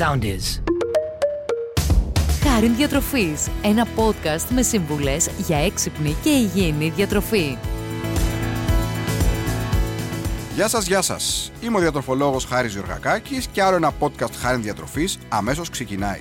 sound is. Χάριν Διατροφής, ένα podcast με σύμβουλες για έξυπνη και υγιεινή διατροφή. Γεια σας, γεια σας. Είμαι ο διατροφολόγος Χάρης Γιωργακάκης και άλλο ένα podcast Χάριν Διατροφής αμέσως ξεκινάει.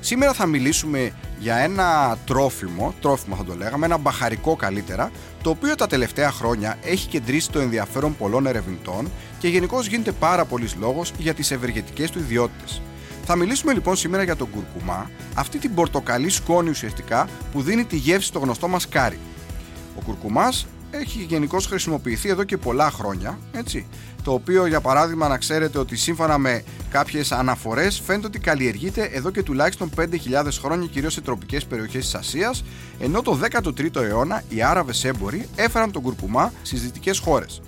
Σήμερα θα μιλήσουμε για ένα τρόφιμο, τρόφιμο θα το λέγαμε, ένα μπαχαρικό καλύτερα, το οποίο τα τελευταία χρόνια έχει κεντρήσει το ενδιαφέρον πολλών ερευνητών και γενικώς γίνεται πάρα πολλής λόγος για τις ευεργετικές του ιδιότητες. Θα μιλήσουμε λοιπόν σήμερα για τον κουρκουμά, αυτή την πορτοκαλί σκόνη ουσιαστικά που δίνει τη γεύση στο γνωστό μας κάρι. Ο κουρκουμάς έχει γενικώς χρησιμοποιηθεί εδώ και πολλά χρόνια, έτσι. Το οποίο για παράδειγμα να ξέρετε ότι σύμφωνα με κάποιες αναφορές φαίνεται ότι καλλιεργείται εδώ και τουλάχιστον 5.000 χρόνια κυρίως σε τροπικές περιοχές της Ασίας, ενώ το 13ο αιώνα οι Άραβες έμποροι έφεραν τον κουρκουμά στις δυτικές χώρες.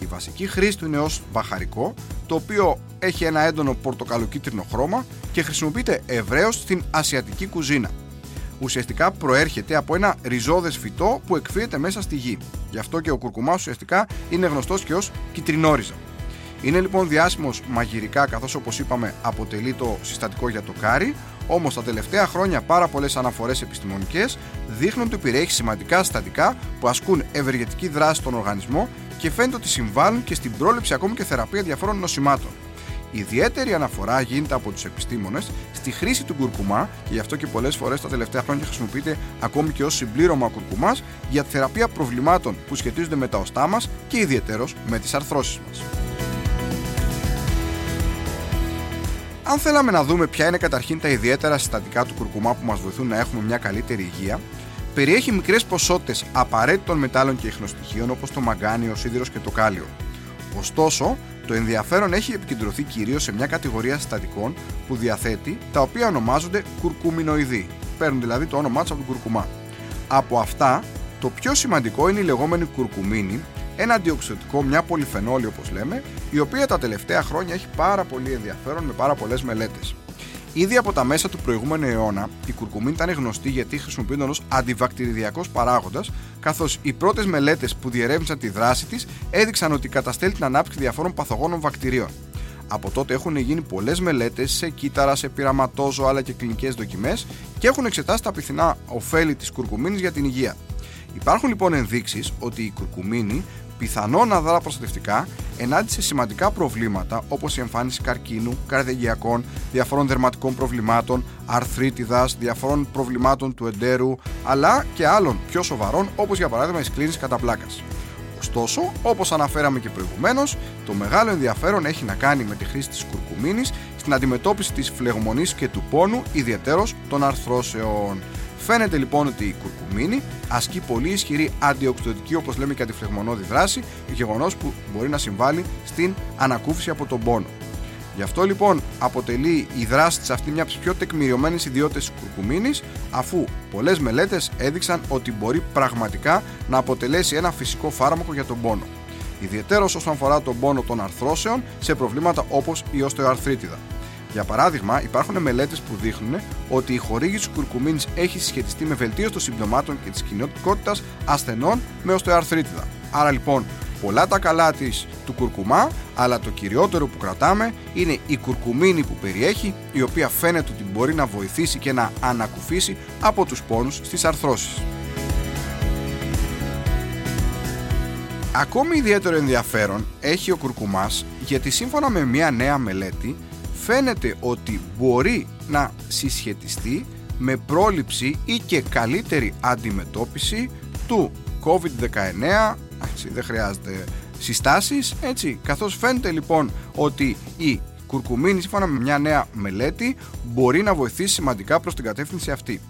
Η βασική χρήση του είναι ως μπαχαρικό, το οποίο έχει ένα έντονο πορτοκαλοκίτρινο χρώμα και χρησιμοποιείται ευρέως στην ασιατική κουζίνα. Ουσιαστικά προέρχεται από ένα ριζώδες φυτό που εκφύεται μέσα στη γη. Γι' αυτό και ο κουρκουμάς ουσιαστικά είναι γνωστός και ως κυτρινόριζα. Είναι λοιπόν διάσημος μαγειρικά καθώς όπως είπαμε αποτελεί το συστατικό για το κάρι, όμως τα τελευταία χρόνια πάρα πολλές αναφορές επιστημονικές δείχνουν ότι περιέχει σημαντικά συστατικά που ασκούν ευεργετική δράση στον οργανισμό και φαίνεται ότι συμβάλλουν και στην πρόληψη ακόμη και θεραπεία διαφόρων νοσημάτων. Ιδιαίτερη αναφορά γίνεται από τους επιστήμονες στη χρήση του κουρκουμά και γι' αυτό και πολλές φορές τα τελευταία χρόνια χρησιμοποιείται ακόμη και ως συμπλήρωμα κουρκουμάς για τη θεραπεία προβλημάτων που σχετίζονται με τα οστά μας και ιδιαίτερω με τις αρθρώσεις μας. Αν θέλαμε να δούμε ποια είναι καταρχήν τα ιδιαίτερα συστατικά του κουρκουμά που μας βοηθούν να έχουμε μια καλύτερη υγεία, περιέχει μικρές ποσότητες απαραίτητων μετάλλων και ιχνοστοιχείων όπως το μαγκάνιο, ο σίδηρος και το κάλιο. Ωστόσο, το ενδιαφέρον έχει επικεντρωθεί κυρίως σε μια κατηγορία συστατικών που διαθέτει, τα οποία ονομάζονται κουρκουμινοειδή. Παίρνουν δηλαδή το όνομά τους από τον κουρκουμά. Από αυτά, το πιο σημαντικό είναι η λεγόμενη κουρκουμίνη, ένα αντιοξυδοτικό, μια πολυφενόλη όπως λέμε, η οποία τα τελευταία χρόνια έχει πάρα πολύ ενδιαφέρον με πάρα πολλές μελέτες. Ήδη από τα μέσα του προηγούμενου αιώνα, η κουρκουμίνη ήταν γνωστή γιατί χρησιμοποιούνταν ως αντιβακτηριδιακό παράγοντας, καθώς οι πρώτες μελέτες που διερεύνησαν τη δράση της έδειξαν ότι καταστέλει την ανάπτυξη διαφόρων παθογόνων βακτηρίων. Από τότε έχουν γίνει πολλές μελέτες σε κύτταρα, σε πειραματόζω αλλά και κλινικές δοκιμές και έχουν εξετάσει τα πιθανά ωφέλη της κουρκουμίνης για την υγεία. Υπάρχουν λοιπόν ενδείξεις ότι η κουρκουμίνη πιθανό να δρά προστατευτικά ενάντια σε σημαντικά προβλήματα όπως η εμφάνιση καρκίνου, καρδιαγιακών, διαφορών δερματικών προβλημάτων, αρθρίτιδας, διαφορών προβλημάτων του εντέρου, αλλά και άλλων πιο σοβαρών όπως για παράδειγμα η σκλήρινση κατά πλάκας. Ωστόσο, όπως αναφέραμε και προηγουμένως, το μεγάλο ενδιαφέρον έχει να κάνει με τη χρήση της κουρκουμίνης στην αντιμετώπιση της φλεγμονής και του πόνου, ιδιαίτερω των αρθρώσεων. Φαίνεται λοιπόν ότι η κουρκουμίνη ασκεί πολύ ισχυρή αντιοξυδοτική, όπως λέμε και αντιφλεγμονώδη δράση, γεγονός που μπορεί να συμβάλλει στην ανακούφιση από τον πόνο. Γι' αυτό λοιπόν αποτελεί η δράση της αυτή μια από τις πιο τεκμηριωμένες ιδιότητες της κουρκουμίνης, αφού πολλές μελέτες έδειξαν ότι μπορεί πραγματικά να αποτελέσει ένα φυσικό φάρμακο για τον πόνο. Ιδιαίτερο όσον αφορά τον πόνο των αρθρώσεων σε προβλήματα όπως η οστεοαρθρίτιδα. Για παράδειγμα, υπάρχουν μελέτες που δείχνουν ότι η χορήγηση τη κουρκουμίνης έχει συσχετιστεί με βελτίωση των συμπτωμάτων και της κοινότητικότητα ασθενών με οστεοαρθρίτιδα. Άρα λοιπόν, πολλά τα καλά της του κουρκουμά, αλλά το κυριότερο που κρατάμε είναι η κουρκουμίνη που περιέχει, η οποία φαίνεται ότι μπορεί να βοηθήσει και να ανακουφίσει από τους πόνους στις αρθρώσεις. Ακόμη ιδιαίτερο ενδιαφέρον έχει ο κουρκουμάς γιατί σύμφωνα με μια νέα μελέτη φαίνεται ότι μπορεί να συσχετιστεί με πρόληψη ή και καλύτερη αντιμετώπιση του COVID-19 έτσι, δεν χρειάζεται συστάσεις έτσι, καθώς φαίνεται λοιπόν ότι η κουρκουμίνη σύμφωνα με μια νέα μελέτη μπορεί να βοηθήσει σημαντικά προς την κατεύθυνση αυτή.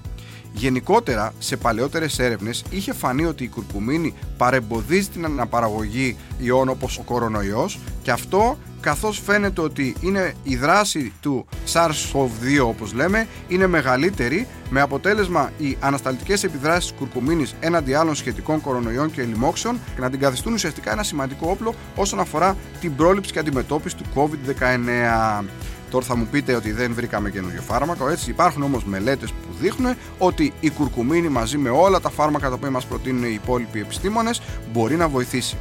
Γενικότερα, σε παλαιότερες έρευνες είχε φανεί ότι η κουρκουμίνη παρεμποδίζει την αναπαραγωγή ιών όπως ο κορονοϊός και αυτό καθώς φαίνεται ότι είναι η δράση του SARS-CoV-2 όπως λέμε είναι μεγαλύτερη με αποτέλεσμα οι ανασταλτικές επιδράσεις της κουρκουμίνης έναντι άλλων σχετικών κορονοϊών και λοιμόξεων και να την καθιστούν ουσιαστικά ένα σημαντικό όπλο όσον αφορά την πρόληψη και αντιμετώπιση του COVID-19. Τώρα θα μου πείτε ότι δεν βρήκαμε καινούριο φάρμακο, έτσι υπάρχουν όμως μελέτες που δείχνουν ότι η κουρκουμίνη μαζί με όλα τα φάρμακα τα οποία μας προτείνουν οι υπόλοιποι επιστήμονες μπορεί να βοηθήσει.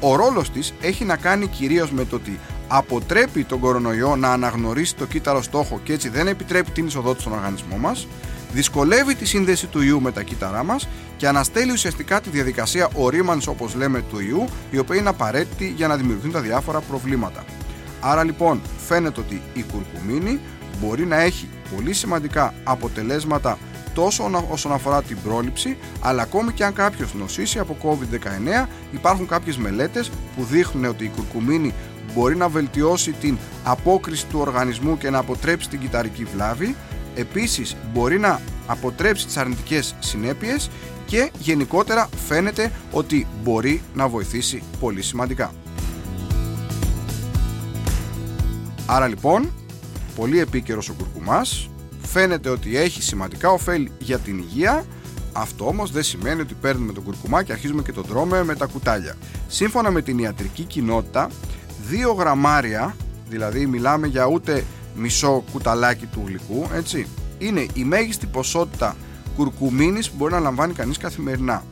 Ο ρόλος της έχει να κάνει κυρίως με το ότι αποτρέπει τον κορονοϊό να αναγνωρίσει το κύτταρο στόχο και έτσι δεν επιτρέπει την εισοδό του στον οργανισμό μας, δυσκολεύει τη σύνδεση του ιού με τα κύτταρά μας και αναστέλει ουσιαστικά τη διαδικασία ορίμανσης όπως λέμε του ιού, η οποία είναι απαραίτητη για να δημιουργηθούν τα διάφορα προβλήματα. Άρα λοιπόν φαίνεται ότι η κουρκουμίνη μπορεί να έχει πολύ σημαντικά αποτελέσματα τόσο όσον αφορά την πρόληψη, αλλά ακόμη και αν κάποιος νοσήσει από COVID-19, υπάρχουν κάποιες μελέτες που δείχνουν ότι η κουρκουμίνη μπορεί να βελτιώσει την απόκριση του οργανισμού και να αποτρέψει την κυταρική βλάβη, επίσης μπορεί να αποτρέψει τις αρνητικές συνέπειες και γενικότερα φαίνεται ότι μπορεί να βοηθήσει πολύ σημαντικά. Άρα λοιπόν, πολύ επίκαιρος ο κουρκουμάς, φαίνεται ότι έχει σημαντικά ωφέλη για την υγεία, αυτό όμως δεν σημαίνει ότι παίρνουμε τον κουρκουμά και αρχίζουμε και τον τρώμε με τα κουτάλια. Σύμφωνα με την ιατρική κοινότητα, 2 γραμμάρια, δηλαδή μιλάμε για ούτε μισό κουταλάκι του γλυκού, έτσι, είναι η μέγιστη ποσότητα κουρκουμίνης που μπορεί να λαμβάνει κανείς καθημερινά.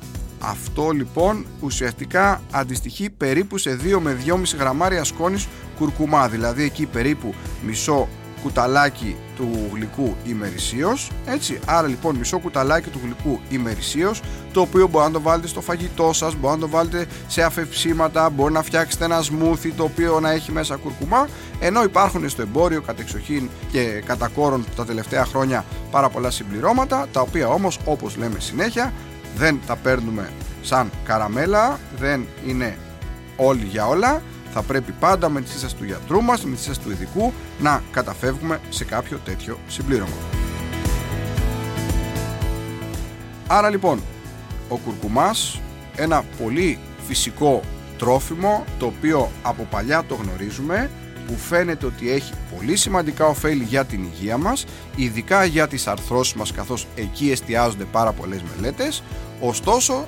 Αυτό λοιπόν ουσιαστικά αντιστοιχεί περίπου σε 2 με 2,5 γραμμάρια σκόνης κουρκουμά, δηλαδή εκεί περίπου μισό κουταλάκι του γλυκού ημερησίως έτσι, άρα λοιπόν μισό κουταλάκι του γλυκού ημερησίως το οποίο μπορεί να το βάλετε στο φαγητό σας μπορεί να το βάλετε σε αφευσίματα μπορεί να φτιάξετε ένα σμούθι το οποίο να έχει μέσα κουρκουμά. Ενώ υπάρχουν στο εμπόριο κατεξοχήν και κατά κόρον τα τελευταία χρόνια πάρα πολλά συμπληρώματα τα οποία όμως όπως λέμε συνέχεια δεν τα παίρνουμε σαν καραμέλα δεν είναι όλοι για όλα θα πρέπει πάντα με τη σύσταση του γιατρού μας, με τη σύσταση του ειδικού να καταφεύγουμε σε κάποιο τέτοιο συμπλήρωμα. Άρα λοιπόν, ο κουρκουμάς, ένα πολύ φυσικό τρόφιμο το οποίο από παλιά το γνωρίζουμε που φαίνεται ότι έχει πολύ σημαντικά ωφέλη για την υγεία μας ειδικά για τις αρθρώσεις μας καθώς εκεί εστιάζονται πάρα πολλές μελέτες ωστόσο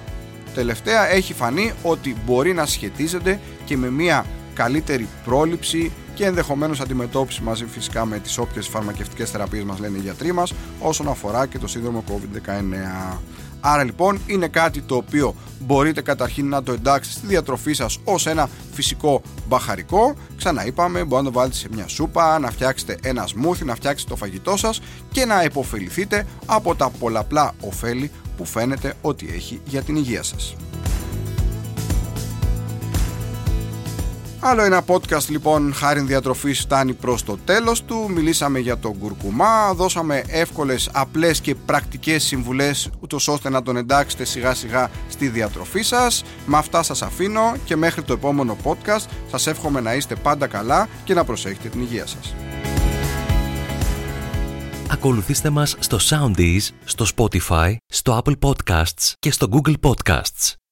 τελευταία έχει φανεί ότι μπορεί να σχετίζεται και με μια καλύτερη πρόληψη και ενδεχομένως αντιμετώπιση μαζί φυσικά με τις όποιες φαρμακευτικές θεραπείες μας λένε οι γιατροί μας όσον αφορά και το σύνδρομο COVID-19. Άρα λοιπόν είναι κάτι το οποίο μπορείτε καταρχήν να το εντάξετε στη διατροφή σας ως ένα φυσικό μπαχαρικό. Ξαναείπαμε, μπορείτε να το βάλετε σε μια σούπα, να φτιάξετε ένα σμούθι, να φτιάξετε το φαγητό σας και να υποφεληθείτε από τα πολλαπλά ωφέλη που φαίνεται ότι έχει για την υγεία σας. Άλλο ένα podcast λοιπόν χάρη διατροφής φτάνει προς το τέλος του. Μιλήσαμε για τον κουρκουμά, δώσαμε εύκολες, απλές και πρακτικές συμβουλές ούτως ώστε να τον εντάξετε σιγά σιγά στη διατροφή σας. Με αυτά σας αφήνω και μέχρι το επόμενο podcast σας εύχομαι να είστε πάντα καλά και να προσέχετε την υγεία σας. Ακολουθήστε μας στο Soundees, στο Spotify, στο Apple Podcasts και στο Google Podcasts.